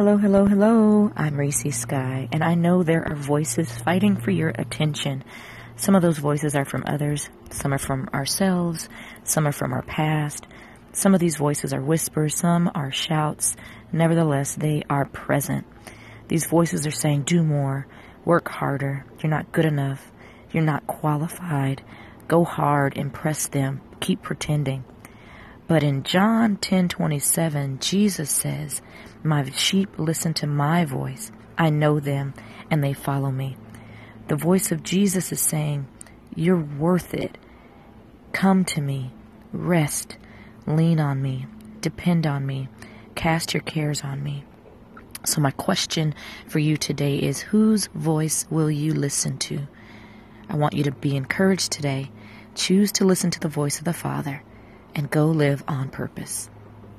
Hello, hello, hello. I'm Racy Sky, and I know there are voices fighting for your attention. Some of those voices are from others, some are from ourselves, some are from our past. Some of these voices are whispers, some are shouts. Nevertheless, they are present. These voices are saying, do more, work harder, you're not good enough, you're not qualified, go hard, impress them, keep pretending. But in John 10:27, Jesus says, "My sheep listen to my voice. I know them and they follow me." The voice of Jesus is saying, "You're worth it. Come to me. Rest. Lean on me. Depend on me. Cast your cares on me." So my question for you today is whose voice will you listen to? I want you to be encouraged today. Choose to listen to the voice of the Father and go live on purpose.